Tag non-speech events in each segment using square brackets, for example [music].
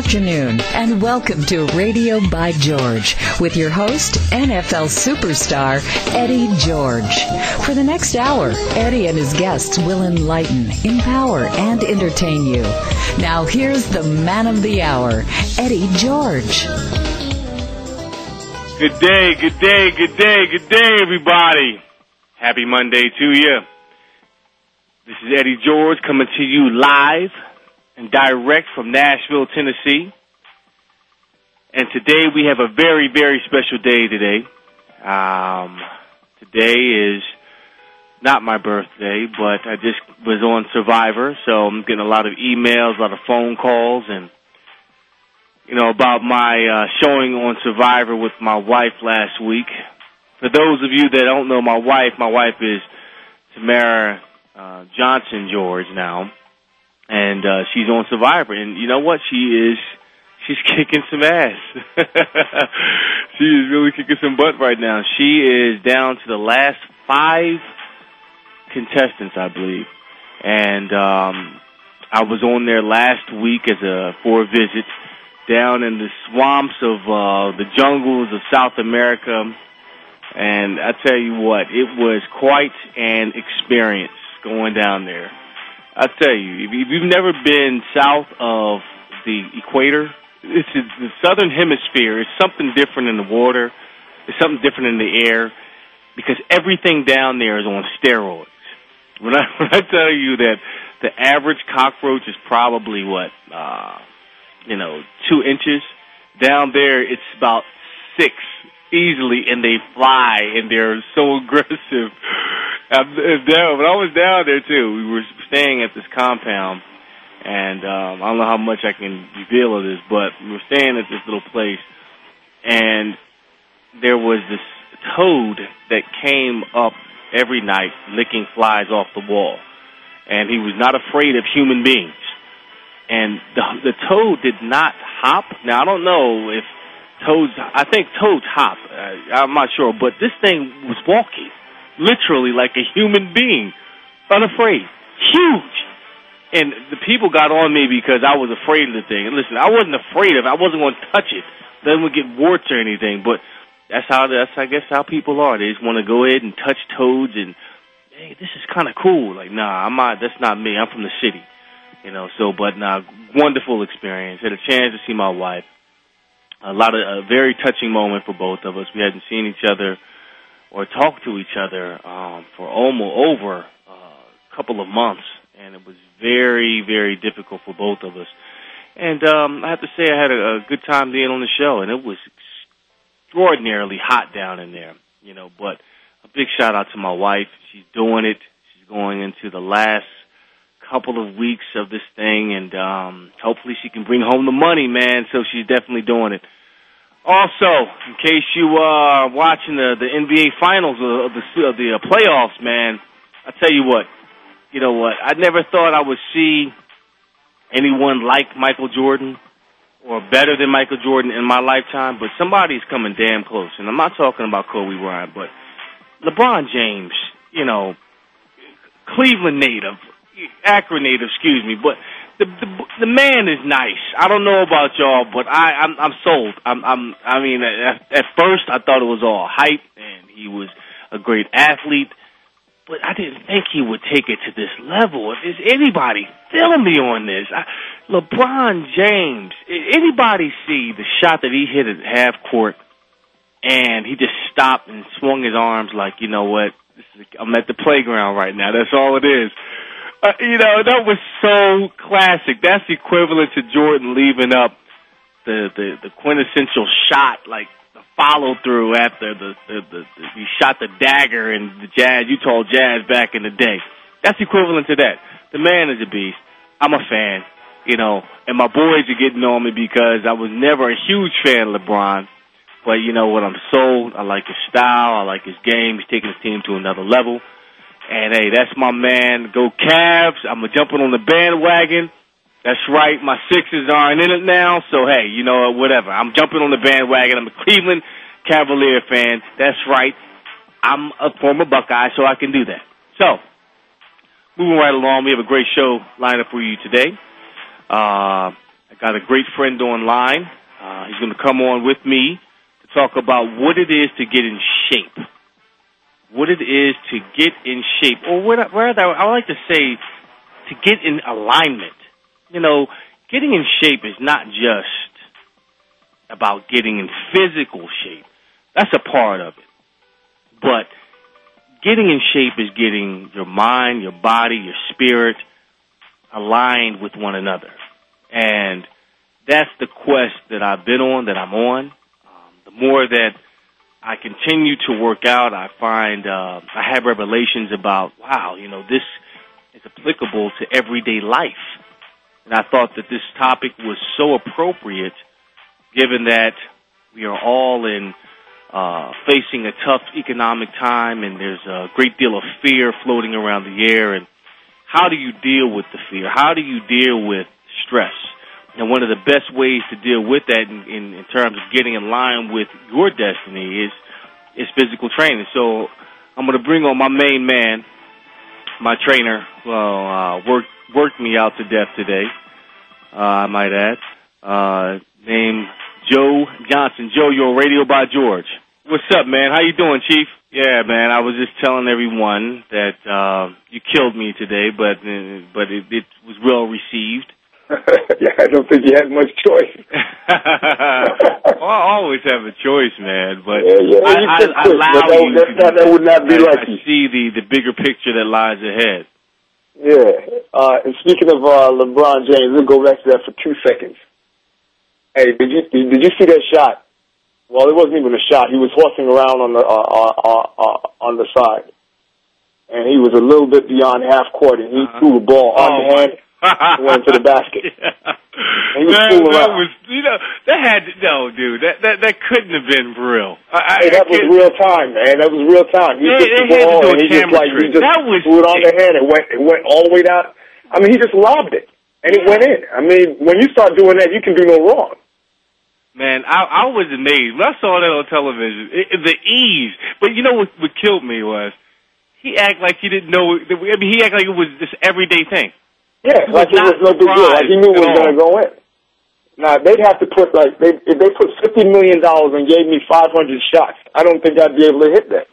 Afternoon, and welcome to Radio by George with your host, NFL superstar Eddie George. For the next hour, Eddie and his guests will enlighten, empower, and entertain you. Now, here's the man of the hour, Eddie George. Good day, good day, good day, good day, everybody. Happy Monday to you. This is Eddie George coming to you live and direct from Nashville, Tennessee. And today we have a very, very special day today. Um, today is not my birthday, but I just was on Survivor, so I'm getting a lot of emails, a lot of phone calls, and you know about my uh, showing on Survivor with my wife last week. For those of you that don't know my wife, my wife is Tamara uh, Johnson George now and uh, she's on Survivor. And you know what? She is she's [laughs] kicking some ass. [laughs] she is really kicking some butt right now. She is down to the last five contestants, I believe. And um, I was on there last week as a for a visit down in the swamps of uh, the jungles of South America. And I tell you what, it was quite an experience going down there. I tell you, if you've never been south of the equator, it's the southern hemisphere. It's something different in the water. It's something different in the air because everything down there is on steroids. When I, [laughs] when I tell you that the average cockroach is probably what, uh, you know, two inches, down there it's about six easily, and they fly, and they're so [laughs] aggressive. down, when I was down there too, we were staying at this compound, and um, I don't know how much I can reveal of this, but we were staying at this little place, and there was this toad that came up every night licking flies off the wall, and he was not afraid of human beings. And the the toad did not hop. Now I don't know if toads. I think toads hop. Uh, I'm not sure, but this thing was walking literally like a human being, unafraid, huge. And the people got on me because I was afraid of the thing. And listen, I wasn't afraid of it. I wasn't going to touch it. Then we get warts or anything. But that's how that's I guess how people are. They just want to go ahead and touch toads and hey, this is kind of cool. Like, nah, I'm not. That's not me. I'm from the city, you know. So, but nah, wonderful experience. Had a chance to see my wife. A lot of a very touching moment for both of us. We hadn't seen each other or talk to each other um, for almost over uh, a couple of months, and it was very, very difficult for both of us. And um, I have to say, I had a, a good time being on the show, and it was extraordinarily hot down in there, you know. But a big shout out to my wife; she's doing it. She's going into the last couple of weeks of this thing, and um, hopefully she can bring home the money, man. So she's definitely doing it. Also, in case you are uh, watching the the NBA Finals of the of the uh, playoffs, man, I tell you what, you know what? I never thought I would see anyone like Michael Jordan or better than Michael Jordan in my lifetime, but somebody's coming damn close. And I'm not talking about Kobe Bryant, but LeBron James, you know, Cleveland native, Native, excuse me, but the, the the man is nice. I don't know about y'all, but I I'm I'm sold. I'm I'm I mean at, at first I thought it was all hype and he was a great athlete, but I didn't think he would take it to this level. If there's anybody feeling me on this, I, LeBron James, anybody see the shot that he hit at half court and he just stopped and swung his arms like, you know what, I'm at the playground right now. That's all it is Uh, [laughs] you know, that was so classic. That's equivalent to Jordan leaving up the the, the quintessential shot, like the follow through after the, the, the, the he shot the dagger in the Jazz, Utah Jazz back in the day. That's equivalent to that. The man is a beast. I'm a fan, you know, and my boys are getting on me because I was never a huge fan of LeBron. But you know what? I'm sold. I like his style. I like his game. He's taking his team to another level. And hey, that's my man. Go Cavs. I'm jumping on the bandwagon. That's right. My Sixers aren't in it now. So hey, you know, whatever. I'm jumping on the bandwagon. I'm a Cleveland Cavalier fan. That's right. I'm a former Buckeye, so I can do that. So, moving right along, we have a great show lined up for you today. Uh, I got a great friend online. Uh, he's going to come on with me to talk about what it is to get in shape what it is to get in shape, or rather, I like to say to get in alignment. You know, getting in shape is not just about getting in physical shape. That's a part of it. But getting in shape is getting your mind, your body, your spirit aligned with one another. And that's the quest that I've been on, that I'm on. Um, the more that I continue to work out. I find uh, I have revelations about wow, you know, this is applicable to everyday life, and I thought that this topic was so appropriate, given that we are all in uh, facing a tough economic time, and there's a great deal of fear floating around the air. And how do you deal with the fear? How do you deal with stress? And one of the best ways to deal with that in, in, in terms of getting in line with your destiny is is physical training. So I'm going to bring on my main man, my trainer. Well, uh, worked worked me out to death today. Uh, I might add, uh, named Joe Johnson. Joe, you're on Radio by George. What's up, man? How you doing, Chief? Yeah, man. I was just telling everyone that uh, you killed me today, but uh, but it, it was well received. [laughs] yeah, I don't think you had much choice. [laughs] well, I always have a choice, man. But yeah, yeah, I, I, I allow that, you. That, that, that would not be I, like I see the the bigger picture that lies ahead. Yeah. Uh, and speaking of uh, LeBron James, we'll go back to that for two seconds. Hey, did you did you see that shot? Well, it wasn't even a shot. He was horsing around on the uh, uh, uh, uh, on the side, and he was a little bit beyond half court, and he uh-huh. threw the ball on the hand [laughs] went to the basket. [laughs] Yeah. That, that was, you know, that had to, no, dude, that that that couldn't have been real. I, Hey, I that was real time, man. That was real time. He They- took the had to ball do and he just like he just That was- threw it on the hand. It went it went all the way down. I mean, he just lobbed it and it went in. I mean, when you start doing that, you can do no wrong. Man, I, I was amazed when I saw that on television. It, it- the ease, but you know what? What killed me was he act like he didn't know. I mean, he act like it was this everyday thing. Yeah, like it was no big deal. Like he knew it was going to go in. Now they'd have to put like they if they put fifty million dollars and gave me five hundred shots, I don't think I'd be able to hit that.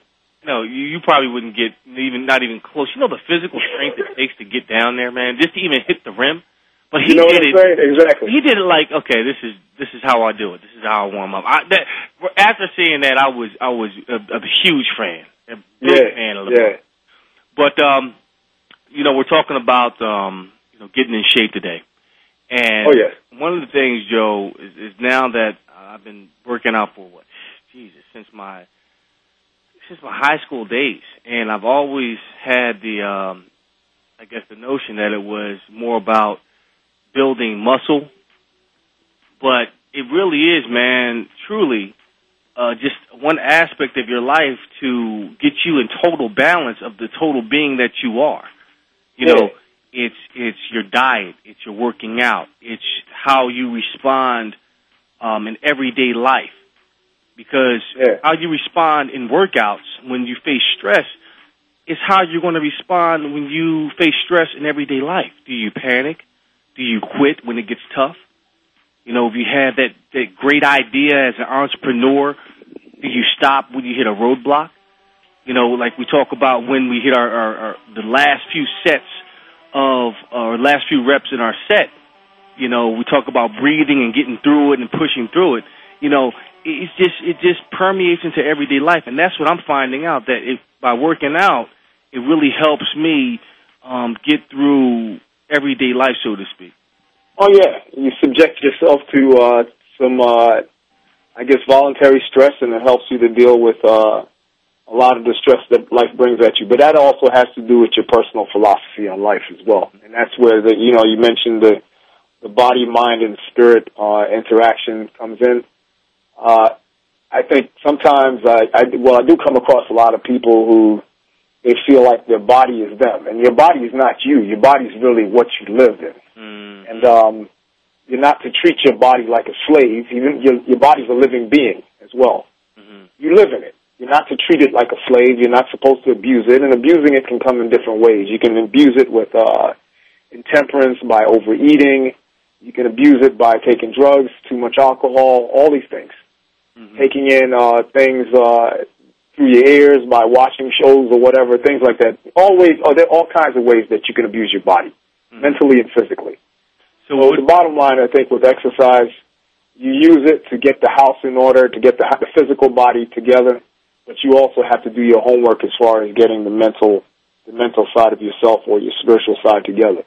No, you, you probably wouldn't get even not even close. You know the physical strength it takes to get down there, man, just to even hit the rim. But he You know did it. saying? Exactly. He did it like, okay, this is this is how I do it. This is how I warm up. I, that, after seeing that, I was I was a, a huge fan, a big Yeah, fan of LeBron. yeah. But um, you know, we're talking about um, you know, getting in shape today. And Oh, yes. one of the things, Joe, is, is now that I've been working out for what, Jesus, since my since my high school days, and I've always had the, um, I guess, the notion that it was more about building muscle, but it really is, man, truly, uh, just one aspect of your life to get you in total balance of the total being that you are. You Yeah. know, it's it's your diet, it's your working out, it's how you respond um, in everyday life. Because Yeah. how you respond in workouts when you face stress is how you're going to respond when you face stress in everyday life. Do you panic? Do you quit when it gets tough? You know, if you have that, that great idea as an entrepreneur, do you stop when you hit a roadblock? You know, like we talk about when we hit our, our, our the last few sets of our last few reps in our set. You know, we talk about breathing and getting through it and pushing through it. You know, it's just it just permeates into everyday life, and that's what I'm finding out that if by working out, it really helps me um, get through everyday life, so to speak? Oh yeah, you subject yourself to uh, some, uh, I guess, voluntary stress, and it helps you to deal with uh, a lot of the stress that life brings at you. But that also has to do with your personal philosophy on life as well, and that's where the you know you mentioned the the body, mind, and spirit uh, interaction comes in. Uh, I think sometimes I, I well I do come across a lot of people who they feel like their body is them, and your body is not you. Your body is really what you lived in, Mm. and um, you're not to treat your body like a slave. Even your your body's a living being as well. hmm You live in it. You're not to treat it like a slave. You're not supposed to abuse it, and abusing it can come in different ways. You can abuse it with uh, intemperance by overeating. You can abuse it by taking drugs, too much alcohol, all these things. hmm Taking in uh, things uh, through your ears by watching shows or whatever, things like that. Always, oh, there are all kinds of ways that you can abuse your body, Mhm. mentally and physically. So, So the bottom line, I think, with exercise, you use it to get the house in order, to get the, the physical body together, but you also have to do your homework as far as getting the mental, the mental side of yourself or your spiritual side together.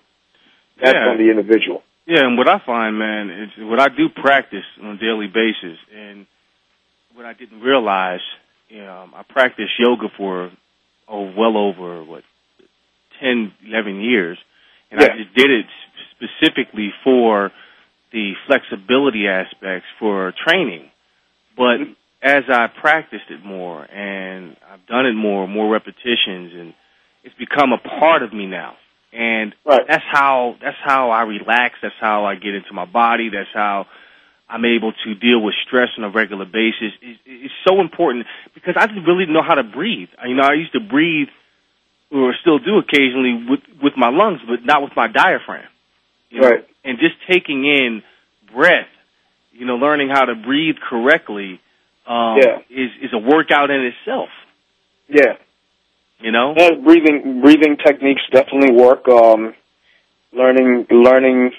That's Yeah. on the individual. yeah, and what I find, man, is what I do practice on a daily basis, and what I didn't realize, you know, I practiced yoga for oh, well over what ten, eleven years, and I just did it specifically for the flexibility aspects for training. But Mhm. As I practiced it more and I've done it more, more repetitions, and it's become a part of me now. And Right. that's how that's how I relax. That's how I get into my body. That's how I'm able to deal with stress on a regular basis. It, it's so important because I didn't really know how to breathe. You know, I used to breathe, or still do occasionally with with my lungs, but not with my diaphragm. You know? Right. And just taking in breath, you know, learning how to breathe correctly, um, Yeah. is is a workout in itself. Yeah. You know. Yeah, breathing breathing techniques definitely work. Um, learning learning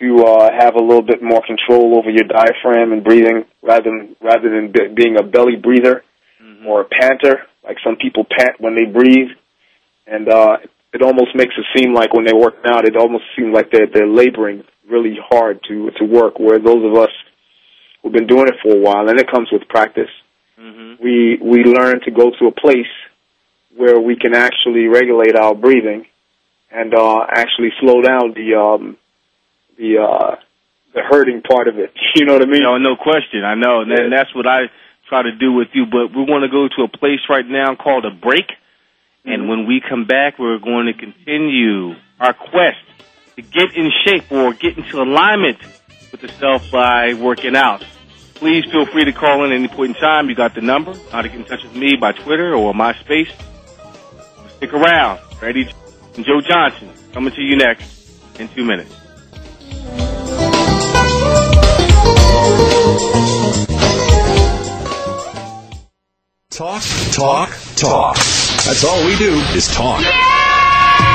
to uh, have a little bit more control over your diaphragm and breathing rather than rather than be, being a belly breather Mhm. or a panter. Like some people pant when they breathe, and uh, it almost makes it seem like when they're working out, it almost seems like they're they're laboring really hard to to work. Where those of us who've been doing it for a while, and it comes with practice, Mhm. we we learn to go to a place where we can actually regulate our breathing and uh, actually slow down the um, the uh, the hurting part of it. [laughs] You know what I mean? No, no question. I know, and, Yeah. and that's what I try to do with you. But we want to go to a place right now called a break, and Mhm. when we come back, we're going to continue our quest to get in shape or get into alignment with yourself by working out. Please feel free to call in at any point in time. You got the number. How to get in touch with me by Twitter or MySpace. Stick around. Ready? And Joe Johnson coming to you next in two minutes. Talk, talk, talk. That's all we do is talk.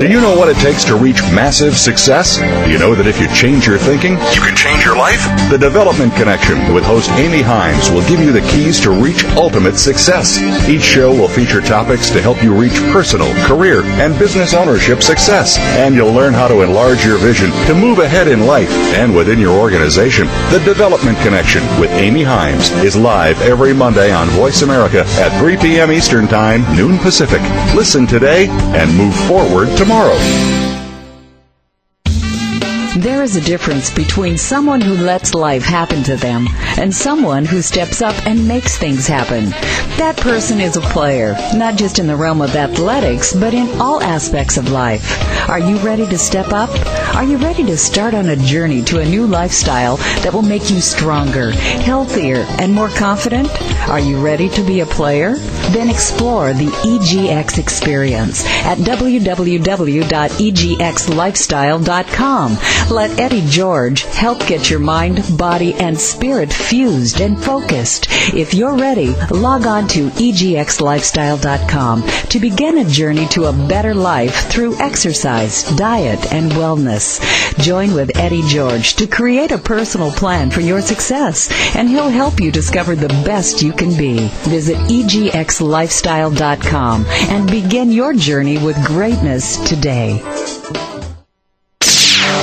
Do you know what it takes to reach massive success? Do you know that if you change your thinking, you can change your life? The Development Connection with host Amy Himes will give you the keys to reach ultimate success. Each show will feature topics to help you reach personal, career, and business ownership success. And you'll learn how to enlarge your vision to move ahead in life and within your organization. The Development Connection with Amy Himes is live every Monday on Voice America at 3 p.m. Eastern Time, noon Pacific. Listen today and move forward tomorrow. There is a difference between someone who lets life happen to them and someone who steps up and makes things happen. That person is a player, not just in the realm of athletics, but in all aspects of life. Are you ready to step up? Are you ready to start on a journey to a new lifestyle that will make you stronger, healthier, and more confident? Are you ready to be a player? Then explore the EGX experience at www.egxlifestyle.com. Let Eddie George help get your mind, body, and spirit fused and focused. If you're ready, log on to egxlifestyle.com to begin a journey to a better life through exercise, diet, and wellness. Join with Eddie George to create a personal plan for your success, and he'll help you discover the best you can be. Visit egxlifestyle.com and begin your journey with greatness today.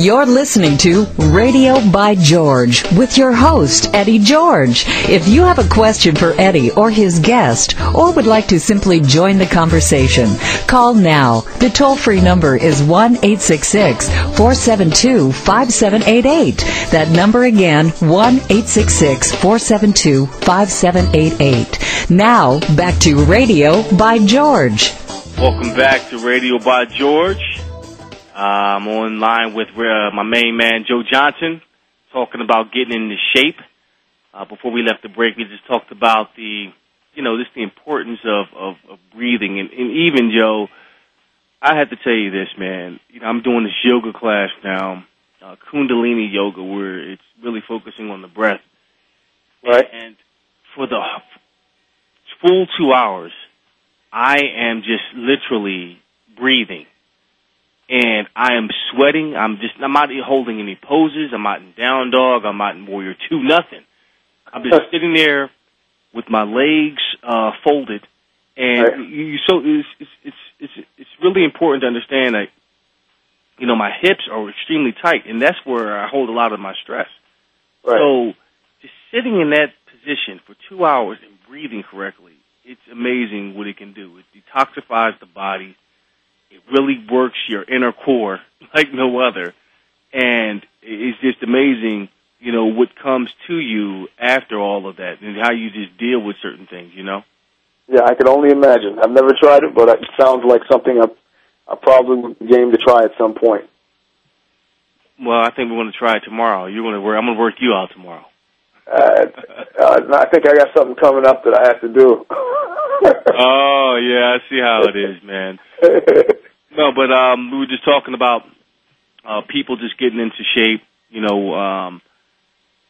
You're listening to Radio by George with your host, Eddie George. If you have a question for Eddie or his guest, or would like to simply join the conversation, call now. The toll free number is 1 866 472 5788. That number again, 1 866 472 5788. Now, back to Radio by George. Welcome back to Radio by George. I'm on line with uh, my main man, Joe Johnson, talking about getting into shape. Uh, before we left the break, we just talked about the, you know, just the importance of, of, of breathing. And, and even, Joe, I have to tell you this, man. You know, I'm doing this yoga class now, uh, Kundalini yoga, where it's really focusing on the breath. Right. And for the full two hours, I am just literally breathing and I am sweating. I'm just, I'm not holding any poses. I'm not in down dog. I'm not in warrior two, nothing. I'm just sitting there with my legs, uh, folded. And Right. you, so it's, it's, it's, it's, it's really important to understand that, you know, my hips are extremely tight and that's where I hold a lot of my stress. Right. So just sitting in that position for two hours and breathing correctly, it's amazing what it can do. It detoxifies the body. It really works your inner core [laughs] like no other. And it's just amazing, you know, what comes to you after all of that and how you just deal with certain things, you know? Yeah, I can only imagine. I've never tried it, but it sounds like something I, I probably would be game to try at some point. Well, I think we want to try it tomorrow. You're going to work, I'm going to work you out tomorrow. Uh, [laughs] uh, I think I got something coming up that I have to do. [laughs] Oh, yeah, I see how it is, man. No, but um, we were just talking about uh, people just getting into shape. You know, um,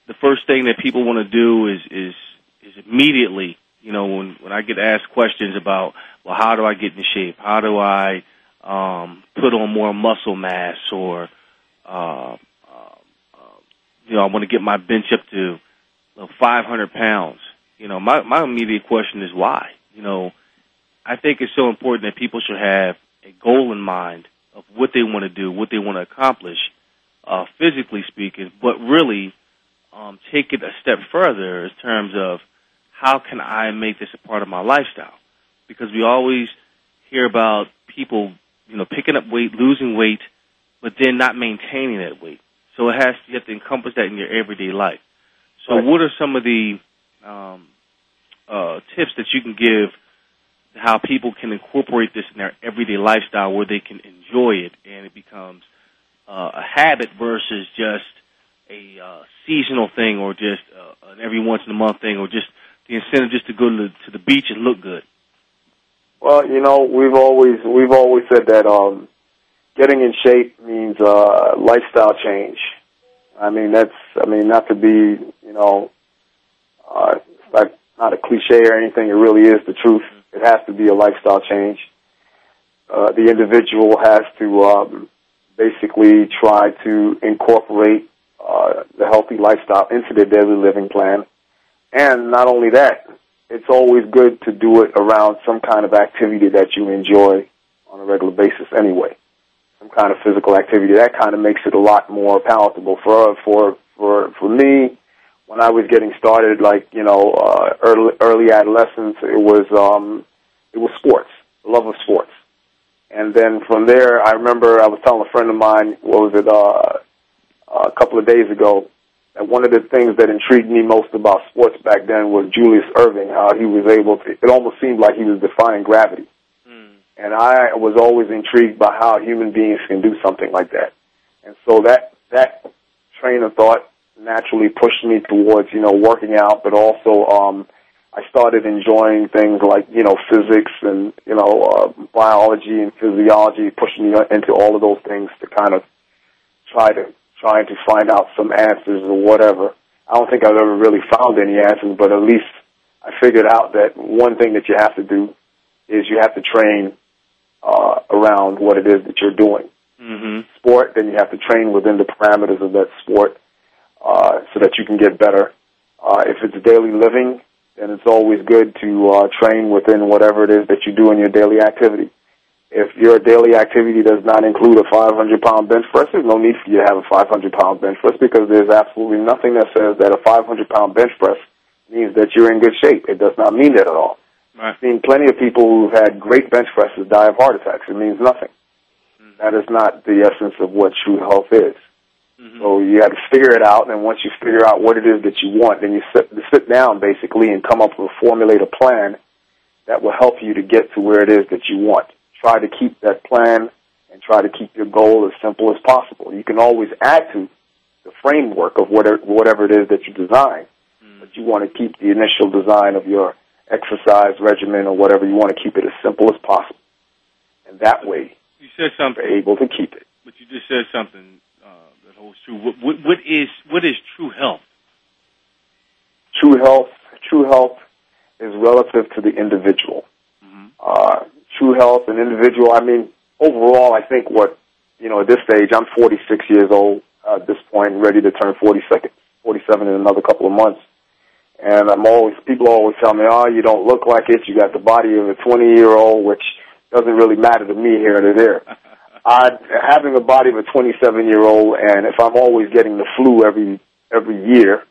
the first thing that people want to do is is is immediately. You know, when when I get asked questions about, well, how do I get in shape? How do I um, put on more muscle mass? Or, uh, uh, uh, you know, I want to get my bench up to uh, 500 pounds. You know, my my immediate question is why. You know, I think it's so important that people should have a goal in mind of what they want to do, what they want to accomplish, uh, physically speaking, but really um, take it a step further in terms of how can I make this a part of my lifestyle? Because we always hear about people, you know, picking up weight, losing weight, but then not maintaining that weight. So it has you have to encompass that in your everyday life. So Right. what are some of the um, uh, tips that you can give how people can incorporate this in their everyday lifestyle where they can enjoy it and it becomes uh, a habit versus just a uh, seasonal thing or just uh, an every once in a month thing or just the incentive just to go to the, to the beach and look good. Well, you know, we've always we've always said that um, getting in shape means uh, lifestyle change. I mean, that's I mean, not to be you know, uh, like not a cliche or anything. It really is the truth. It has to be a lifestyle change. Uh, the individual has to um, basically try to incorporate uh, the healthy lifestyle into their daily living plan, and not only that, it's always good to do it around some kind of activity that you enjoy on a regular basis anyway. Some kind of physical activity. That kind of makes it a lot more palatable for for for for me. When I was getting started, like you know, uh, early early adolescence, it was um, it was sports, the love of sports, and then from there, I remember I was telling a friend of mine, what was it, uh, a couple of days ago, and one of the things that intrigued me most about sports back then was Julius Erving, how he was able to, it almost seemed like he was defying gravity. And I was always intrigued by how human beings can do something like that. And so that, that train of thought naturally pushed me towards, you know, working out, but also um, I started enjoying things like, you know, physics and, you know, uh, biology and physiology, pushing me into all of those things to kind of try to trying to find out some answers or whatever. I don't think I've ever really found any answers, but at least I figured out that one thing that you have to do is you have to train uh, around what it is that you're doing. Mm-hmm. Sport, then you have to train within the parameters of that sport uh, so that you can get better. Uh, if it's daily living, then it's always good to uh, train within whatever it is that you do in your daily activity. If your daily activity does not include a 500 pound bench press, there's no need for you to have a 500 pound bench press because there's absolutely nothing that says that a 500 pound bench press means that you're in good shape. It does not mean that at all. Right. I've seen plenty of people who've had great bench presses die of heart attacks. It means nothing. That is not the essence of what true health is. Mm-hmm. So you have to figure it out, and once you figure out what it is that you want, then you sit, sit down basically and come up with a formulate a plan that will help you to get to where it is that you want. Try to keep that plan and try to keep your goal as simple as possible. You can always add to the framework of whatever, whatever it is that you design, but you want to keep the initial design of your exercise regimen or whatever. You want to keep it as simple as possible, and that way You said something, you're able to keep it. but you just said something holds true. What, what, what is what is true health? true health true health is relative to the individual Mm-hmm. uh true health and individual i mean overall i think what you know at this stage i'm 46 years old at this point ready to turn 42nd 47 in another couple of months and i'm always people always tell me oh you don't look like it you got the body of a 20 year old which doesn't really matter to me here or there [laughs] I having a body of a 27 year old, and if I'm always getting the flu every every year,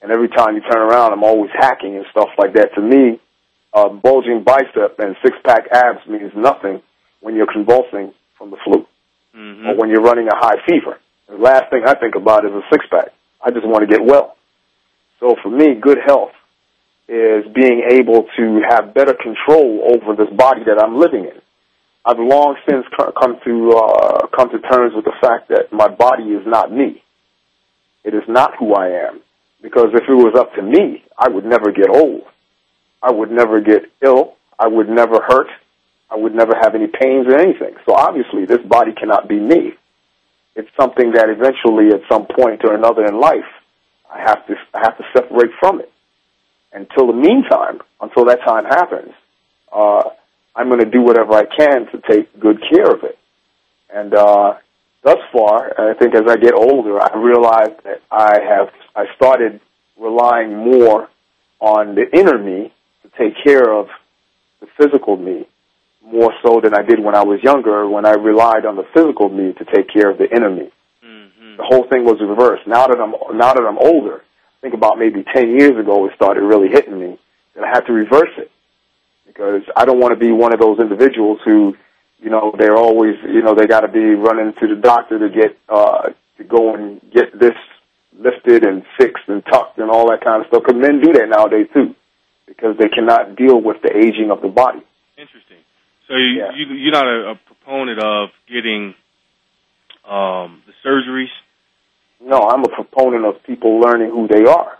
and every time you turn around, I'm always hacking and stuff like that. To me, uh, bulging bicep and six pack abs means nothing when you're convulsing from the flu Mm-hmm. or when you're running a high fever. The last thing I think about is a six pack. I just want to get well. So for me, good health is being able to have better control over this body that I'm living in. I've long since come to uh, come to terms with the fact that my body is not me. It is not who I am. Because if it was up to me, I would never get old. I would never get ill. I would never hurt. I would never have any pains or anything. So obviously, this body cannot be me. It's something that eventually, at some point or another in life, I have to I have to separate from it. Until the meantime, until that time happens, uh, I'm going to do whatever I can to take good care of it. And uh, thus far, I think as I get older, I realize that I have I started relying more on the inner me to take care of the physical me more so than I did when I was younger when I relied on the physical me to take care of the inner me. Mm-hmm. The whole thing was reversed. Now that I'm now that I'm older, think about maybe 10 years ago it started really hitting me that I had to reverse it because I don't want to be one of those individuals who, you know, they're always, you know, they got to be running to the doctor to get, uh, to go and get this lifted and fixed and tucked and all that kind of stuff. Because men do that nowadays too, because they cannot deal with the aging of the body. Interesting. So you, Yeah. you you're not a, a proponent of getting um, the surgeries. No, I'm a proponent of people learning who they are.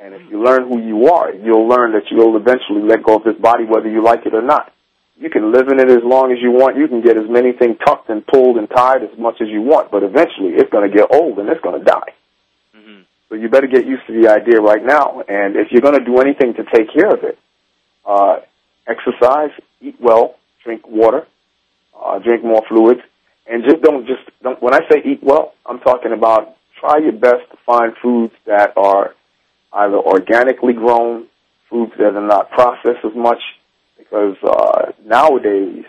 And if you learn who you are, you'll learn that you'll eventually let go of this body whether you like it or not. You can live in it as long as you want. You can get as many things tucked and pulled and tied as much as you want, but eventually it's going to get old and it's going to die. Mm-hmm. So you better get used to the idea right now. And if you're going to do anything to take care of it, uh, exercise, eat well, drink water, uh, drink more fluids, and just don't just don't. When I say eat well, I'm talking about try your best to find foods that are either organically grown, foods that are not processed as much, because uh, nowadays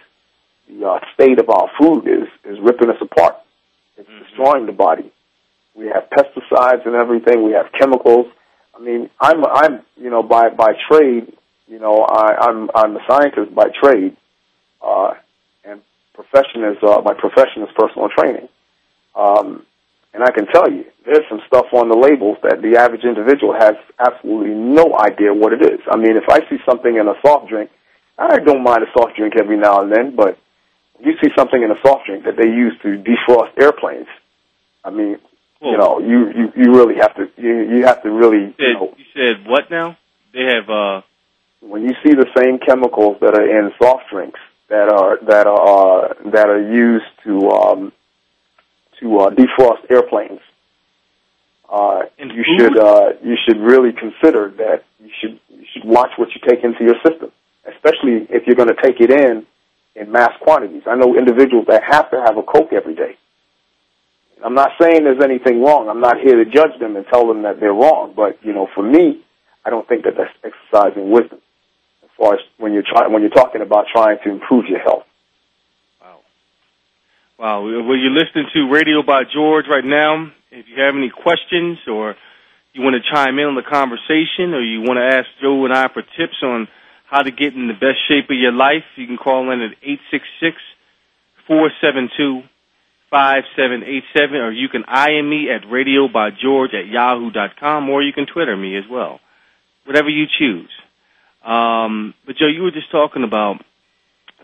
the uh, state of our food is is ripping us apart. It's destroying the body. We have pesticides and everything. We have chemicals. I mean, I'm I'm you know by by trade, you know I, I'm I'm a scientist by trade, uh, and profession is uh, my profession is personal training. Um, and I can tell you, there's some stuff on the labels that the average individual has absolutely no idea what it is. I mean, if I see something in a soft drink, I don't mind a soft drink every now and then, but you see something in a soft drink that they use to defrost airplanes. I mean, you know, you, you you really have to you you have to really You you said, know you said what now? They have uh when you see the same chemicals that are in soft drinks that are that are uh, that are used to um, to uh, defrost airplanes, uh, you should uh, you should really consider that you should you should watch what you take into your system, especially if you're going to take it in in mass quantities. I know individuals that have to have a Coke every day. I'm not saying there's anything wrong. I'm not here to judge them and tell them that they're wrong. But you know, for me, I don't think that that's exercising wisdom as far as when you're trying when you're talking about trying to improve your health. Wow. Well, you're listening to Radio by George right now. If you have any questions or you want to chime in on the conversation or you want to ask Joe and I for tips on how to get in the best shape of your life, you can call in at 866 472 5787 or you can IM me at radiobygeorge at yahoo.com or you can Twitter me as well. Whatever you choose. Um, but Joe, you were just talking about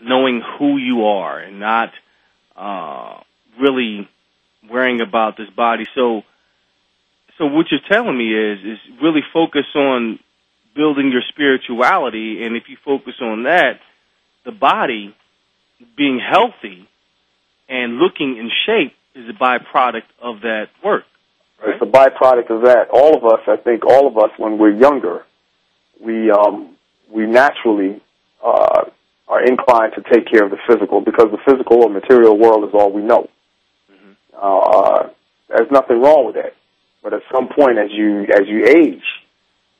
knowing who you are and not uh, really worrying about this body. So, so what you're telling me is is really focus on building your spirituality, and if you focus on that, the body being healthy and looking in shape is a byproduct of that work. It's a byproduct of that. All of us, I think, all of us, when we're younger, we um, we naturally uh, are inclined to take care of the physical because the physical or material world is all we know. Uh, there's nothing wrong with that. But at some point, as you as you age,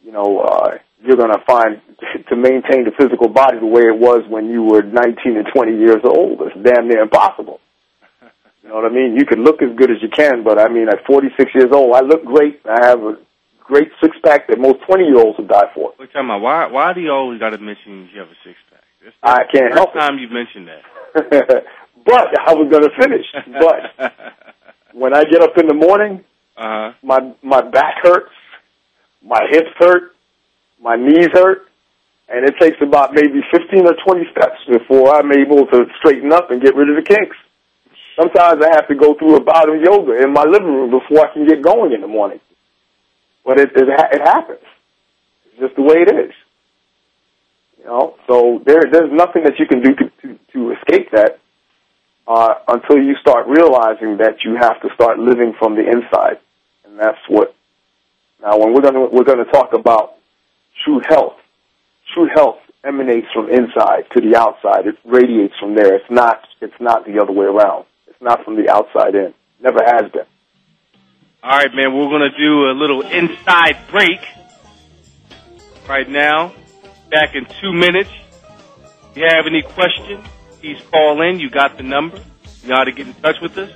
you know, uh, you're going to find [laughs] to maintain the physical body the way it was when you were 19 and 20 years old. It's damn near impossible. [laughs] You know what I mean? You can look as good as you can, but I mean, at 46 years old, I look great. I have a great six pack that most 20 year olds would die for. What you talking about? Why? Why do you always got to mention you have a six pack? I can't help it. time you've mentioned that. [laughs] but I was going to finish. But [laughs] when I get up in the morning, uh huh. my my back hurts, my hips hurt, my knees hurt, and it takes about maybe 15 or 20 steps before I'm able to straighten up and get rid of the kinks. Sometimes I have to go through a bout of yoga in my living room before I can get going in the morning. But it it, ha- it happens. It's just the way it is. Know, so there there's nothing that you can do to to, to escape that uh, until you start realizing that you have to start living from the inside, and that's what. Now, when we're going to we're going to talk about true health, true health emanates from inside to the outside. It radiates from there. It's not it's not the other way around. It's not from the outside in. Never has been. All right, man. We're gonna do a little inside break right now. Back in two minutes. If you have any questions, please call in. You got the number. You know how to get in touch with us.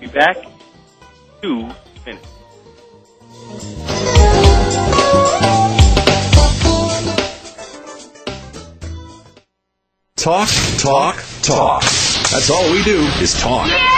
Be back. Two minutes. Talk, talk, talk. That's all we do is talk.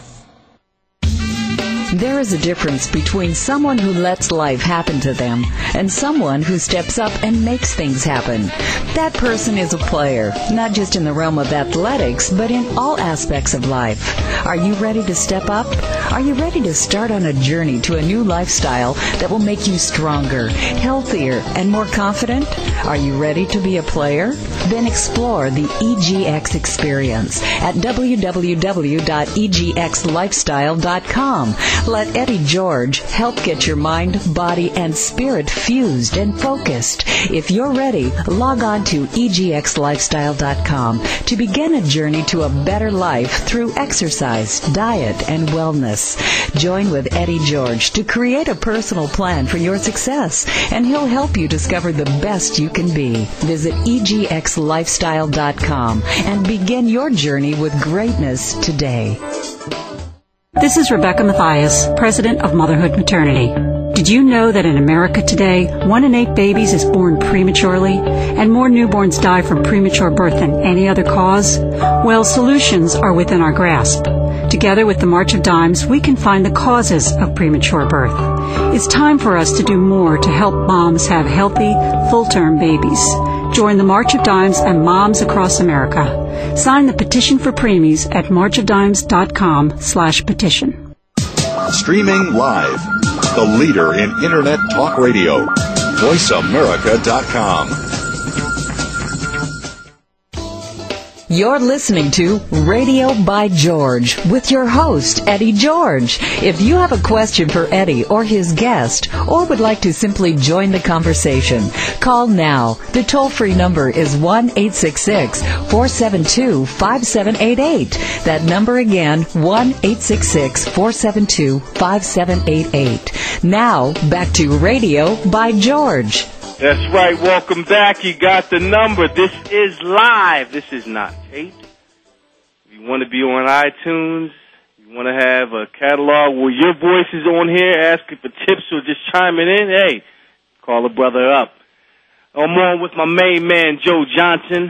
There is a difference between someone who lets life happen to them and someone who steps up and makes things happen. That person is a player, not just in the realm of athletics, but in all aspects of life. Are you ready to step up? Are you ready to start on a journey to a new lifestyle that will make you stronger, healthier, and more confident? Are you ready to be a player? Then explore the EGX experience at www.egxlifestyle.com. Let Eddie George help get your mind, body, and spirit fused and focused. If you're ready, log on to egxlifestyle.com to begin a journey to a better life through exercise, diet, and wellness. Join with Eddie George to create a personal plan for your success, and he'll help you discover the best you can be. Visit egxlifestyle.com and begin your journey with greatness today. This is Rebecca Matthias, President of Motherhood Maternity. Did you know that in America today, one in eight babies is born prematurely, and more newborns die from premature birth than any other cause? Well, solutions are within our grasp. Together with the March of Dimes, we can find the causes of premature birth. It's time for us to do more to help moms have healthy, full-term babies. Join the March of Dimes and moms across America. Sign the petition for preemies at marchofdimes.com slash petition. Streaming live. The leader in Internet talk radio. VoiceAmerica.com. You're listening to Radio by George with your host, Eddie George. If you have a question for Eddie or his guest, or would like to simply join the conversation, call now. The toll free number is 1 866 472 5788. That number again, 1 866 472 5788. Now, back to Radio by George. That's right. Welcome back. You got the number. This is live. This is not taped. If you want to be on iTunes, you want to have a catalog where your voice is on here, asking for tips or just chiming in, hey, call a brother up. I'm on with my main man, Joe Johnson,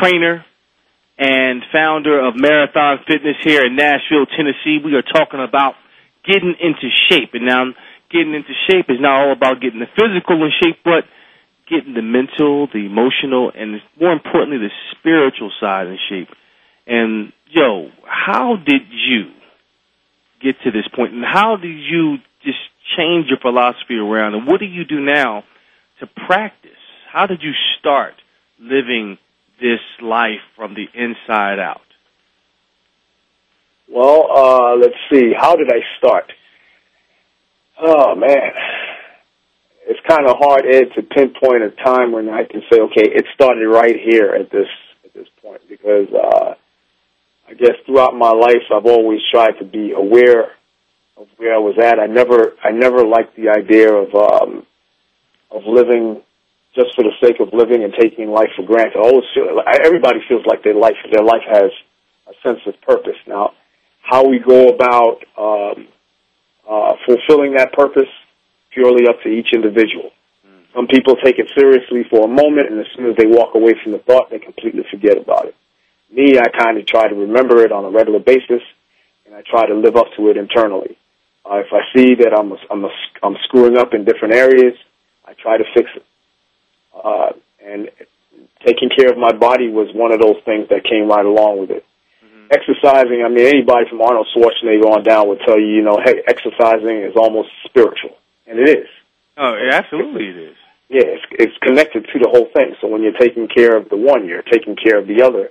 trainer and founder of Marathon Fitness here in Nashville, Tennessee. We are talking about getting into shape. And now, getting into shape is not all about getting the physical in shape, but getting the mental, the emotional, and more importantly, the spiritual side in shape. And yo, how did you get to this point? point, and how did you just change your philosophy around, and what do you do now to practice? How did you start living this life from the inside out? Well, uh, let's see. How did I start? Oh man, it's kind of hard, Ed, to pinpoint a time when I can say, okay, it started right here at this at this point, because uh, I guess throughout my life I've always tried to be aware of where I was at. I never I never liked the idea of um, of living just for the sake of living and taking life for granted. I always feel everybody feels like their life their life has a sense of purpose. Now, how we go about um, uh, fulfilling that purpose purely up to each individual. Some people take it seriously for a moment, and as soon as they walk away from the thought, they completely forget about it. Me, I kind of try to remember it on a regular basis, and I try to live up to it internally. Uh, if I see that I'm I'm, a, I'm screwing up in different areas, I try to fix it. Uh, and taking care of my body was one of those things that came right along with it. Exercising, I mean, anybody from Arnold Schwarzenegger on down would tell you, you know, hey, exercising is almost spiritual, and it is. Oh, absolutely, it is. Yeah, it's, it's connected to the whole thing. So when you're taking care of the one, you're taking care of the other,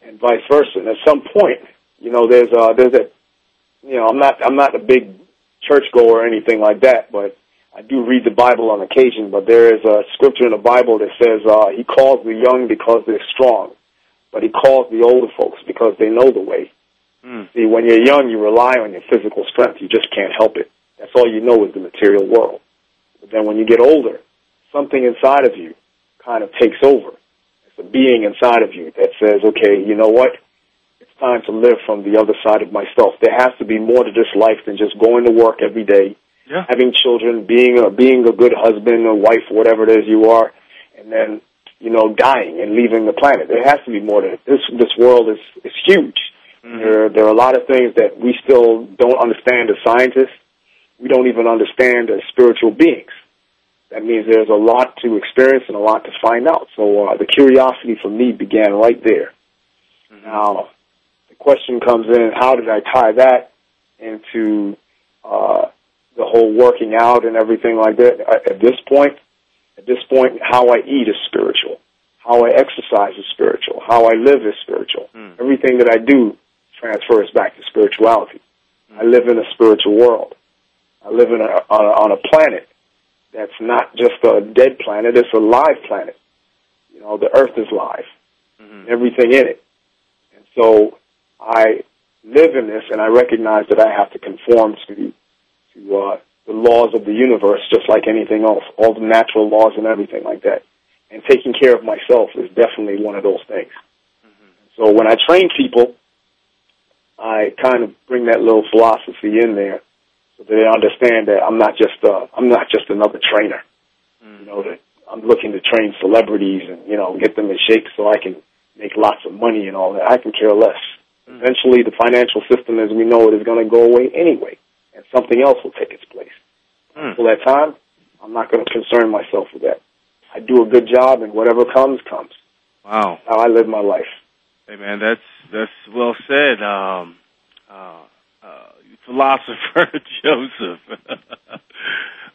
and vice versa. And at some point, you know, there's uh, there's a, you know, I'm not I'm not a big churchgoer or anything like that, but I do read the Bible on occasion, but there is a scripture in the Bible that says uh, he calls the young because they're strong, but he calls the older folks because they know the way. Mm. See, when you're young, you rely on your physical strength. You just can't help it. That's all you know is the material world. But then when you get older, something inside of you kind of takes over. It's a being inside of you that says, okay, you know what? It's time to live from the other side of myself. There has to be more to this life than just going to work every day yeah. having children, being a being a good husband or wife, whatever it is you are, and then you know dying and leaving the planet. There has to be more to it. This this world is is huge. Mm-hmm. There there are a lot of things that we still don't understand as scientists. We don't even understand as spiritual beings. That means there's a lot to experience and a lot to find out. So uh, the curiosity for me began right there. Mm-hmm. Now, the question comes in: How did I tie that into uh, the whole working out and everything like that. At this point, at this point, how I eat is spiritual. How I exercise is spiritual. How I live is spiritual. Mm. Everything that I do transfers back to spirituality. Mm. I live in a spiritual world. I live in a, on, a, on a planet that's not just a dead planet, it's a live planet. You know, the earth is live. Mm-hmm. Everything in it. And so I live in this and I recognize that I have to conform to to uh, the laws of the universe, just like anything else, all the natural laws and everything like that. And taking care of myself is definitely one of those things. Mm-hmm. So when I train people, I kind of bring that little philosophy in there so that they understand that I'm not just uh, I'm not just another trainer. Mm-hmm. You know that I'm looking to train celebrities and you know get them in shape so I can make lots of money and all that. I can care less. Eventually, the financial system as we know it is going to go away anyway, and something else will take its place. Mm. Until that time, I'm not going to concern myself with that. I do a good job, and whatever comes, comes. Wow. How I live my life. Hey man, that's that's well said. Um, uh, uh, philosopher [laughs] Joseph. [laughs]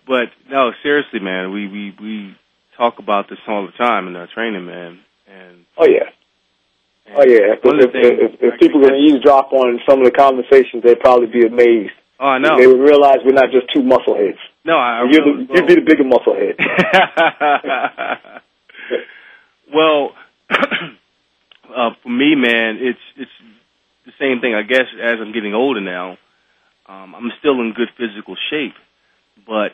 but no, seriously, man, we we we talk about this all the time in our training, man. And Oh yeah, and oh yeah. If, one of the if, if, if people can- were to eavesdrop on some of the conversations, they'd probably be amazed. Oh, I know. They would realize we're not just two muscleheads. no, I, You're really- the, you'd be the bigger musclehead. [laughs] well, [clears throat] uh, for me, man, it's it's the same thing. I guess as I'm getting older now, um, I'm still in good physical shape, but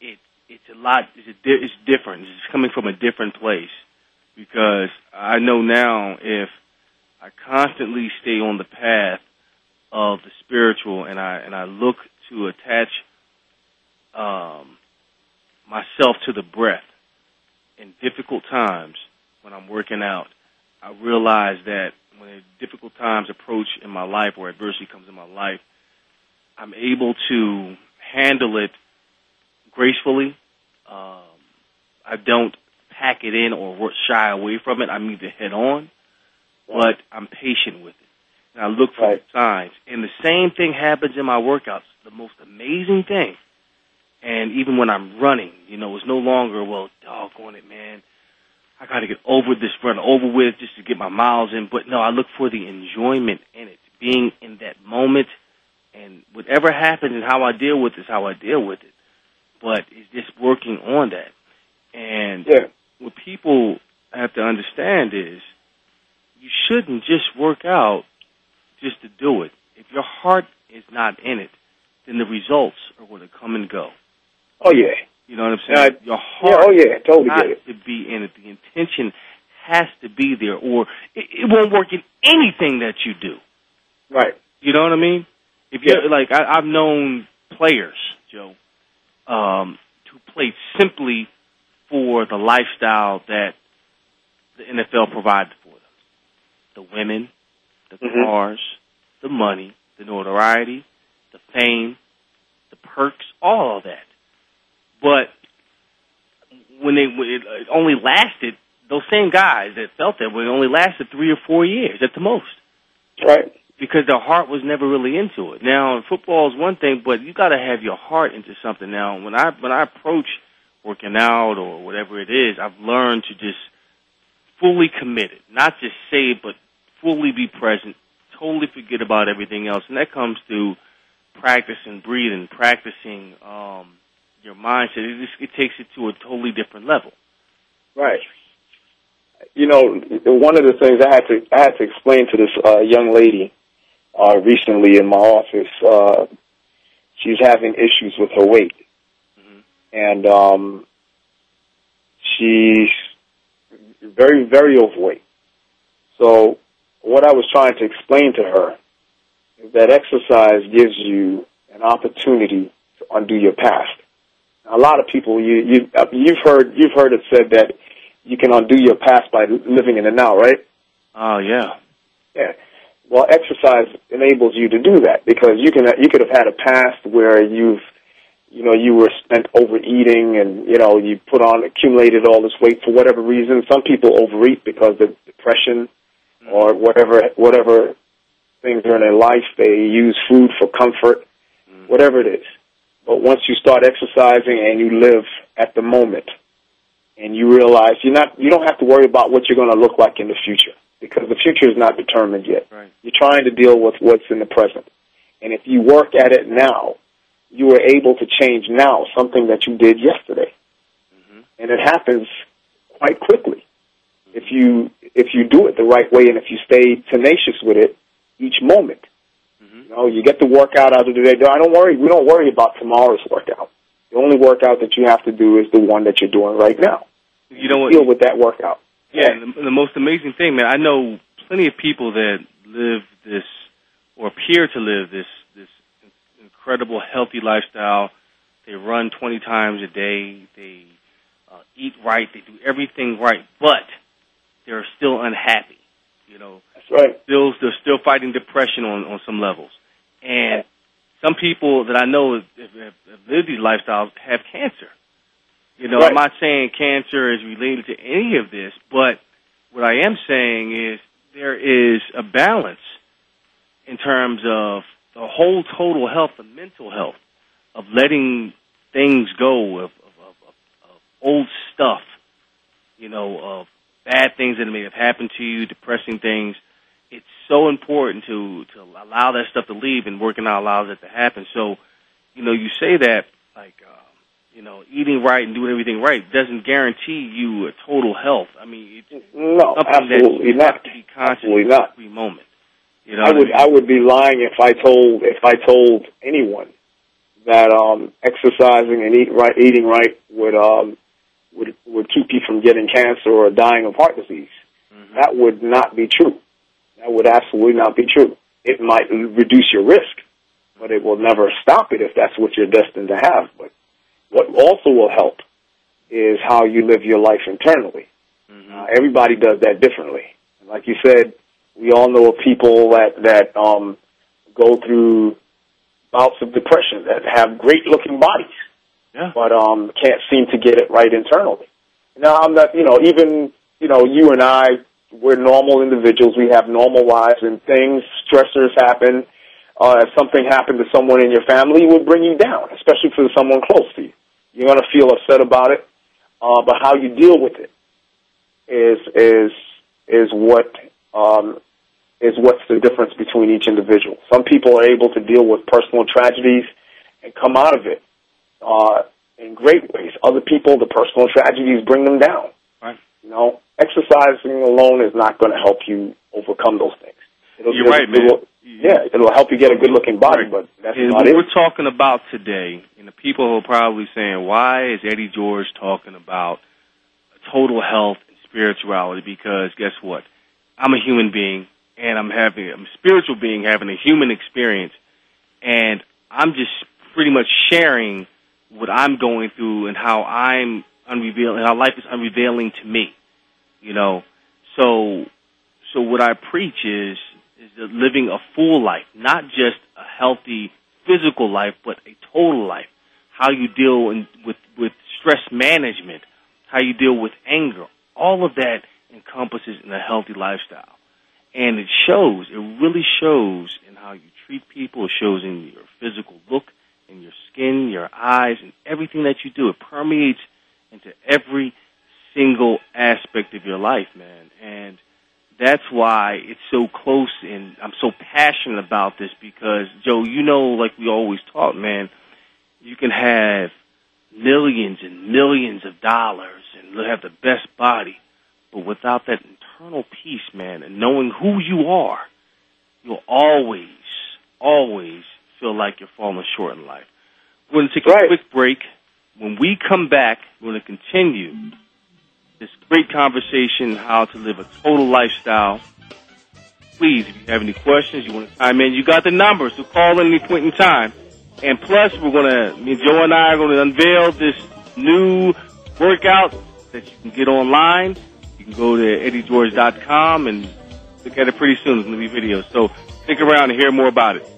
it it's a lot. It's, a di- it's different. It's coming from a different place because I know now if I constantly stay on the path of the spiritual and I and I look to attach um, myself to the breath in difficult times when I'm working out, I realize that when difficult times approach in my life or adversity comes in my life, I'm able to handle it gracefully. Um, I don't pack it in or shy away from it. I meet it head on, but I'm patient with it. And I look for Right. the signs. And the same thing happens in my workouts. The most amazing thing. And even when I'm running, you know, it's no longer, well, doggone it, man. I got to get over this run over with just to get my miles in. But no, I look for the enjoyment in it, being in that moment, and whatever happens and how I deal with it is how I deal with it. But it's just working on that. And Yeah. what people have to understand is you shouldn't just work out just to do it. If your heart is not in it, then the results are going to come and go. Oh yeah. You know what I'm saying? I- your Yeah. heart Oh yeah. Totally has to be in it. The intention has to be there, or it, it won't work in anything that you do. Right. You know what I mean? If you Yeah. like, I, I've known players, Joe, um, who played simply for the lifestyle that the NFL provided for them: the women, the Mhm. cars, the money, the notoriety, the fame, the perks, all of that. But when they it it only lasted, those same guys that felt that way only lasted three or four years at the most Right. because their heart was never really into it. Now, football is one thing, but you got to have your heart into something. Now, when I when I approach working out or whatever it is, I've learned to just fully commit it, not just say but fully be present, totally forget about everything else, and that comes through practicing breathing, practicing um, your mindset. It, just, it takes it to a totally different level. Right. You know, one of the things I had to I had to explain to this uh, young lady uh, recently in my office. Uh, she's having issues with her weight, Mhm. and um, she's very very overweight. So, what I was trying to explain to her is that exercise gives you an opportunity to undo your past. A lot of people you you uh, you've heard you've heard it said that you can undo your past by living in the now, right? Oh yeah, Yeah. Well, exercise enables you to do that because you can you could have had a past where you've you know you were spent overeating and you know you put on accumulated all this weight for whatever reason. Some people overeat because of depression or whatever whatever things are in their life. They use food for comfort, whatever it is. But once you start exercising and you live at the moment, and you realize you're not you don't have to worry about what you're going to look like in the future because the future is not determined yet. right. You're trying to deal with what's in the present. And if you work at it now, you are able to change now something that you did yesterday. Mhm. And it happens quite quickly. If you if you do it the right way and if you stay tenacious with it each moment. Mhm. You know, you get the workout out of the day. I don't worry we don't worry about tomorrow's workout. The only workout that you have to do is the one that you're doing right now. You know what? Deal with that workout. Yeah, and the, the most amazing thing, man. I know plenty of people that live this or appear to live this this incredible healthy lifestyle. They run 20 times a day. They uh, eat right. They do everything right, but they're still unhappy. You know, That's right. still they're still fighting depression on on some levels, and some people that I know have, have, have lived these lifestyles have cancer. You know, Right. I'm not saying cancer is related to any of this, but what I am saying is there is a balance in terms of the whole total health and mental health of letting things go of, of, of, of, of old stuff, you know, of bad things that may have happened to you, depressing things. It's so important to to allow that stuff to leave and working out allows it to happen. So, you know, you say that like, um, you know, eating right and doing everything right doesn't guarantee you a total health. I mean, it's No, something absolutely that you not. have to be conscious Absolutely not. every moment. You know, I would mean? I would be lying if I told if I told anyone that um exercising and eat right eating right would um would would keep you from getting cancer or dying of heart disease. Mm-hmm. That would not be true. That would absolutely not be true. It might reduce your risk, but it will never stop it if that's what you're destined to have. But what also will help is how you live your life internally. Mm-hmm. Uh, everybody does that differently. And like you said, we all know of people that that um, go through bouts of depression that have great looking bodies, Yeah. but um, can't seem to get it right internally. Now I'm not, you know, even you know, you and I, we're normal individuals. We have normal lives, and things, stressors happen. Uh, if something happened to someone in your family, it would bring you down, especially for someone close to you. You're going to feel upset about it, uh, but how you deal with it is is is what um, is what's the difference between each individual. Some people are able to deal with personal tragedies and come out of it uh, in great ways. Other people, the personal tragedies bring them down. Right. You know, exercising alone is not going to help you overcome those things. It'll, You're right, man. yeah, it'll help you get a good-looking body, Right. but that's And not what it. we're talking about today, and the people are probably saying, why is Eddie George talking about total health and spirituality? Because guess what? I'm a human being, and I'm having I'm a spiritual being having a human experience, and I'm just pretty much sharing what I'm going through and how I'm unrevealing, how life is unrevealing to me. You know, so so what I preach is is that living a full life, not just a healthy physical life, but a total life. How you deal in, with with stress management, how you deal with anger, all of that encompasses in a healthy lifestyle, and it shows. It really shows in how you treat people. It shows in your physical look, in your skin, your eyes, and everything that you do. It permeates into every single aspect of your life, man, and that's why it's so close and I'm so passionate about this because Joe, you know, like we always talk, man, you can have millions and millions of dollars and have the best body, but without that internal peace, man, and knowing who you are, you'll always, always feel like you're falling short in life. We're going to take a quick break. When we come back, we're going to continue this great conversation how to live a total lifestyle. Please, if you have any questions, you want to chime in, you got the numbers, so call at any point in time. And plus, we're going to, me, Joe and I are going to unveil this new workout that you can get online. You can go to eddiegeorge.com and look at it pretty soon. It's going to be videos. So stick around and hear more about it.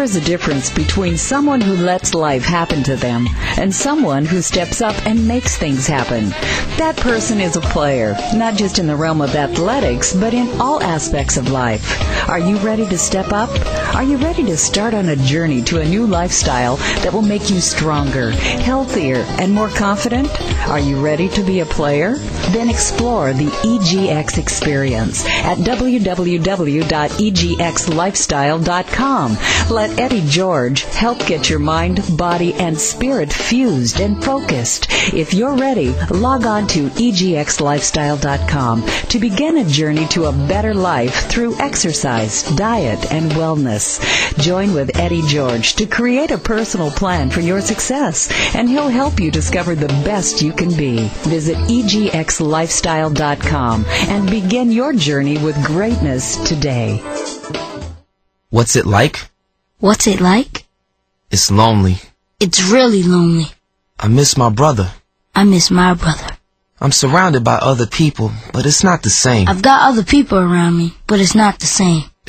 There is a difference between someone who lets life happen to them and someone who steps up and makes things happen. That person is a player, not just in the realm of athletics, but in all aspects of life. Are you ready to step up? Are you ready to start on a journey to a new lifestyle that will make you stronger, healthier, and more confident? Are you ready to be a player? Then explore the EGX experience at www.egxlifestyle.com. Let Eddie George help get your mind, body, and spirit fused and focused. If you're ready, log on to egxlifestyle.com to begin a journey to a better life through exercise, diet, and wellness. Join with Eddie George to create a personal plan for your success, and he'll help you discover the best you can be. Visit egxlifestyle.com and begin your journey with greatness today. What's it like? What's it like? It's lonely. It's really lonely. I miss my brother. I miss my brother. I'm surrounded by other people, but it's not the same. I've got other people around me, but it's not the same.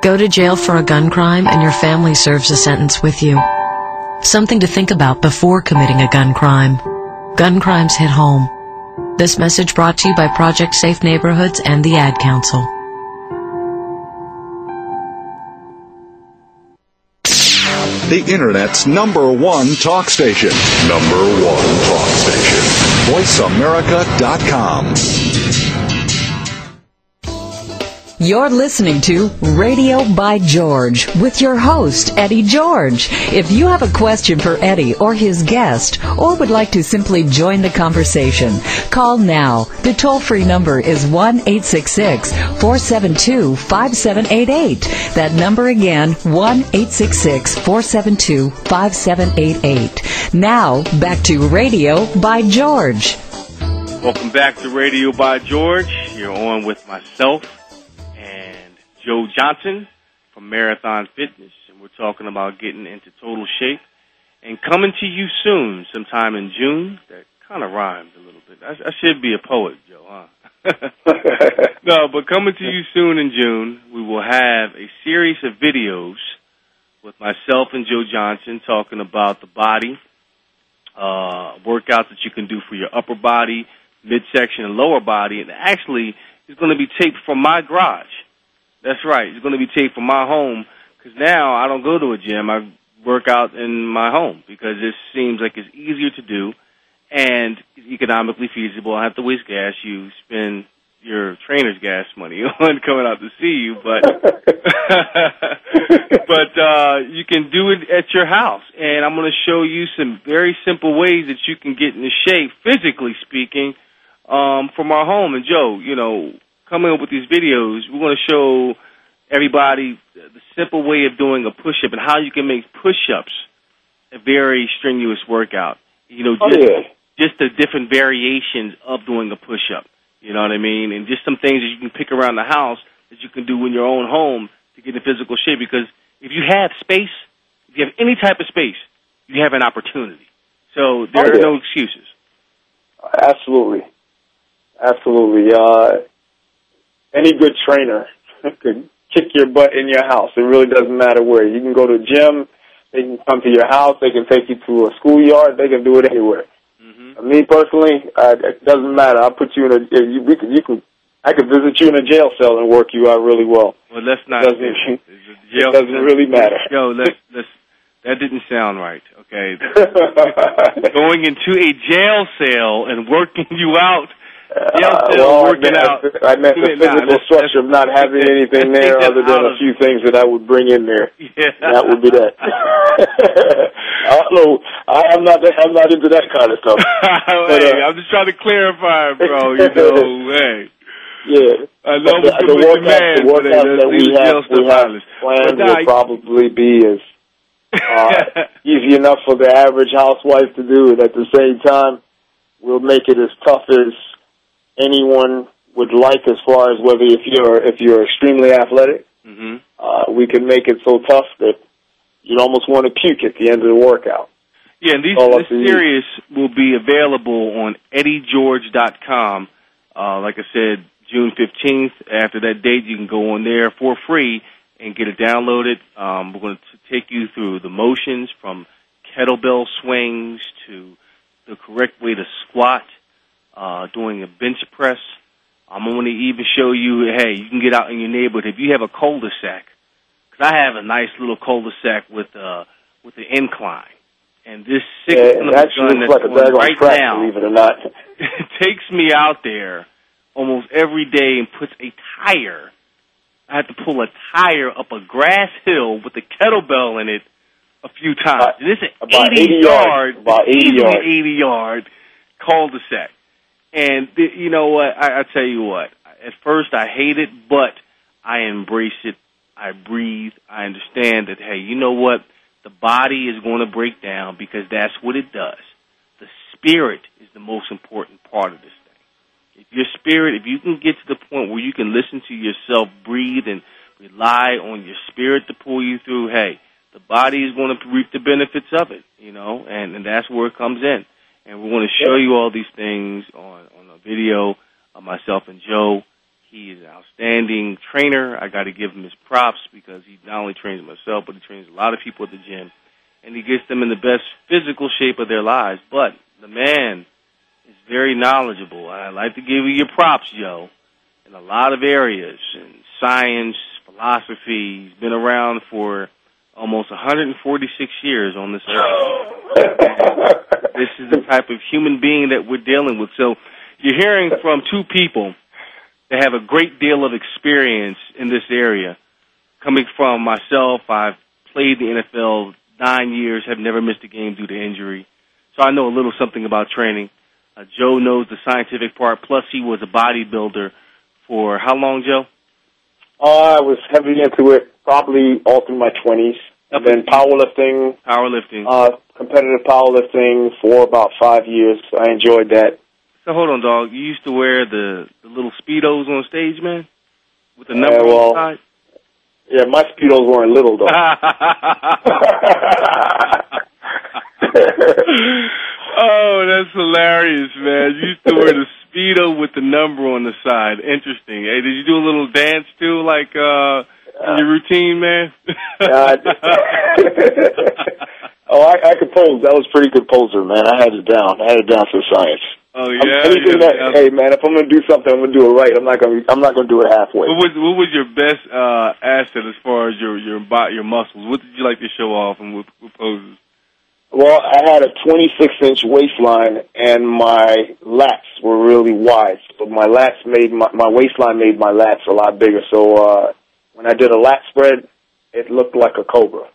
Go to jail for a gun crime and your family serves a sentence with you. Something to think about before committing a gun crime. Gun crimes hit home. This message brought to you by Project Safe Neighborhoods and the Ad Council. The Internet's number one talk station. Number one talk station. VoiceAmerica.com. You're listening to Radio by George with your host, Eddie George. If you have a question for Eddie or his guest, or would like to simply join the conversation, call now. The toll free number is 1 866 472 5788. That number again, 1 866 472 5788. Now, back to Radio by George. Welcome back to Radio by George. You're on with myself Joe Johnson from Marathon Fitness, and we're talking about getting into total shape and coming to you soon, sometime in June. That kind of rhymes a little bit. I, I should be a poet, Joe, huh? [laughs] no, but coming to you soon in June, we will have a series of videos with myself and Joe Johnson talking about the body, uh, workouts that you can do for your upper body, midsection, and lower body. And actually, it's going to be taped from my garage. That's right. It's going to be taped from my home because now I don't go to a gym. I work out in my home because it seems like it's easier to do and economically feasible. I have to waste gas. You spend your trainer's gas money [laughs] on coming out to see you, but [laughs] but uh, you can do it at your house. And I'm going to show you some very simple ways that you can get into shape, physically speaking, um, from our home. And Joe, you know, coming up with these videos, we're going to show everybody the simple way of doing a push-up and how you can make push-ups a very strenuous workout. You know, Oh, just yeah. just the different variations of doing a push-up. You know what I mean? And just some things that you can pick around the house that you can do in your own home to get in physical shape. Because if you have space, if you have any type of space, you have an opportunity. So there Oh, are no excuses. Absolutely. Absolutely. Uh, any good trainer [laughs] could kick your butt in your house. It really doesn't matter where. You can go to a gym, they can come to your house, they can take you to a schoolyard, they can do it anywhere. Mm-hmm. Me personally, uh, it doesn't matter. I'll put you in a, you, we could, you can, I could visit you in a jail cell and work you out really well. Well, let's not. Doesn't- [laughs] it's a it doesn't really matter. Yo, let's let's. That didn't sound right. Okay, [laughs] going into a jail cell and working you out. Uh, well, working I out. meant, I meant the physical structure of not having [laughs] anything there other than a few things that I would bring in there. Yeah. That would be that. I don't know. I, I'm not. I'm not into that kind of stuff. [laughs] But, hey, uh, I'm just trying to clarify, bro. You [laughs] know, hey. Yeah. I know the, the workouts, the workouts that we leave the jail have, we have out planned will probably be as uh, easy enough for the average housewife to do, and at the same time, we'll make it as tough as anyone would like, as far as whether if you're if you're extremely athletic, hmm uh, we can make it so tough that you'd almost want to puke at the end of the workout. Yeah, and these, this to you. series will be available on eddiegeorge.com. Uh, like I said, June 15th. After that date, you can go on there for free and get it downloaded. Um, we're going to take you through the motions from kettlebell swings to the correct way to squat, uh, doing a bench press. I'm going to even show you, hey, you can get out in your neighborhood if you have a cul-de-sac. Because I have a nice little cul-de-sac with uh, with an incline, and this six Yeah, son it of a actually gun that's like going right track, now believe it or not. [laughs] [laughs] takes me out there almost every day and puts a tire. I had to pull a tire up a grass hill with a kettlebell in it a few times. About- and it's an about 80, 80 yards. yard, About 80 easily yards. 80 yard cul-de-sac. And th- you know what? I, I tell you what. At first, I hate it, but I embrace it. I breathe. I understand that. Hey, you know what? The body is going to break down because that's what it does. The spirit is the most important part of this thing. If your spirit, if you can get to the point where you can listen to yourself breathe and rely on your spirit to pull you through, hey, the body is going to reap the benefits of it, you know, and, and that's where it comes in. And we want to show you all these things on, on a video of myself and Joe. He is an outstanding trainer. I got to give him his props because he not only trains myself, but he trains a lot of people at the gym. And he gets them in the best physical shape of their lives. But the man is very knowledgeable. I'd like to give you your props, Joe, in a lot of areas. In science, philosophy. He's been around for almost 146 years on this earth. [laughs] this is the type of human being that we're dealing with. So you're hearing from two people that have a great deal of experience in this area. Coming from myself, I've played the NFL nine years, have never missed a game due to injury. So I know a little something about training. Uh, Joe knows the scientific part, plus he was a bodybuilder for how long, Joe? Uh, I was heavy into it probably all through my 20s. And then powerlifting, Powerlifting. uh, competitive powerlifting for about five years. I enjoyed that. So hold on, dog. You used to wear the, the little speedos on stage, man, with the Yeah, number well, on the side. Yeah, my speedos weren't little though. [laughs] [laughs] oh, that's hilarious, man. You used to wear the speedo with the number on the side. Interesting. Hey, did you do a little dance too, like uh in your routine, man? Uh, [laughs] oh, I, I could pose. That was a pretty good poser, man. I had it down. I had it down to science. oh I'm- yeah. anything that, yeah. hey man, if I'm gonna do something, I'm gonna do it right. I'm not gonna. I'm not gonna do it halfway. What was what was your best uh asset as far as your your bo- your muscles? What did you like to show off and what, what poses? Well, I had a 26 inch waistline, and my lats were really wide. So my lats made my my waistline made my lats a lot bigger. So uh, when I did a lat spread, it looked like a cobra.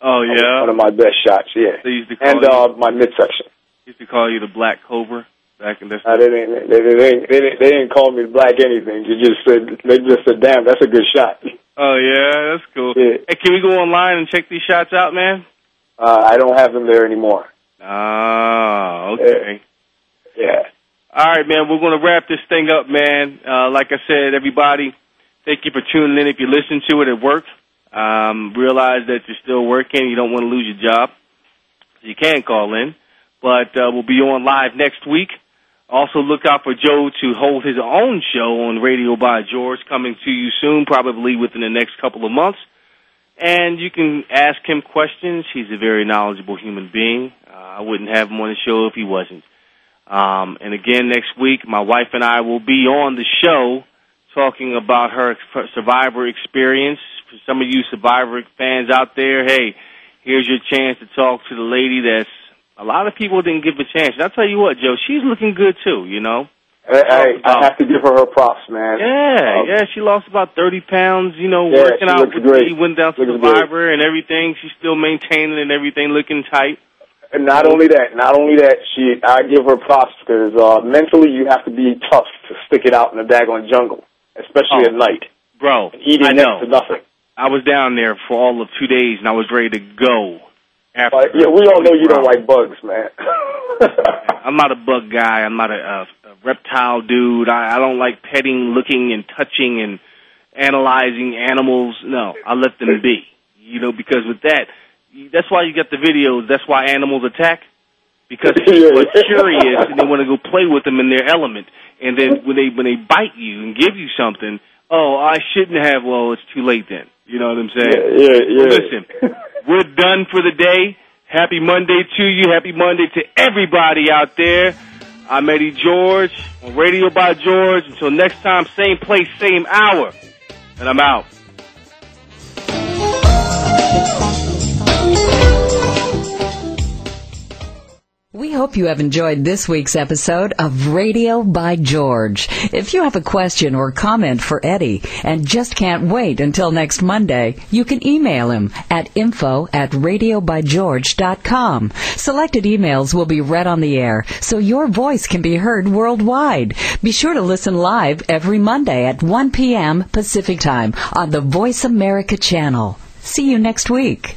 Oh yeah. one of my best shots. Yeah, They used to call and you, uh, my midsection. used to call you the Black Cobra back in this. Uh, they didn't. They, they, didn't- they, didn't- they didn't call me black anything. They just said. They just said, "Damn, that's a good shot." Oh yeah, that's cool. Yeah. Hey, can we go online and check these shots out, man? Uh, I don't have them there anymore. Ah, okay. Yeah. All right, man. We're going to wrap this thing up, man. Uh, like I said, everybody, thank you for tuning in. If you listen to it at work, um, realize that you're still working. You don't want to lose your job. You can call in. But uh, we'll be on live next week. Also, look out for Joe to hold his own show on Radio by George coming to you soon, probably within the next couple of months. And you can ask him questions. He's a very knowledgeable human being. Uh, I wouldn't have him on the show if he wasn't. Um, and again, next week, my wife and I will be on the show talking about her survivor experience. For some of you survivor fans out there, hey, here's your chance to talk to the lady that's a lot of people didn't give a chance. And I'll tell you what, Joe, she's looking good too, you know? I, I, have to give her her props, man. Yeah, Um, yeah, she lost about 30 pounds, you know, Yeah, working out looks with great. me, went down to Looks Survivor and everything. She's still maintaining and everything, looking tight. And not only that, not only that, she I give her props because uh, mentally you have to be tough to stick it out in the daggone jungle, especially Oh. at night. Bro, Eating I next know. to nothing. I was down there for all of two days and I was ready to go. After But yeah, we all know you don't like bugs, man. [laughs] I'm not a bug guy. I'm not a, a reptile dude. I, I don't like petting, looking, and touching and analyzing animals. No, I let them be. You know, because with that, that's why you get the videos. That's why animals attack. Because [laughs] people are curious and they want to go play with them in their element. And then when they when they bite you and give you something, oh, I shouldn't have. Well, it's too late then. You know what I'm saying? Yeah, yeah, yeah. Well, listen, we're done for the day. Happy Monday to you. Happy Monday to everybody out there. I'm Eddie George on Radio by George. Until next time, same place, same hour. And I'm out. We hope you have enjoyed this week's episode of Radio by George. If you have a question or comment for Eddie and just can't wait until next Monday, you can email him at info at radiobygeorge.com. Selected emails will be read on the air so your voice can be heard worldwide. Be sure to listen live every Monday at 1 p.m. Pacific Time on the Voice America channel. See you next week.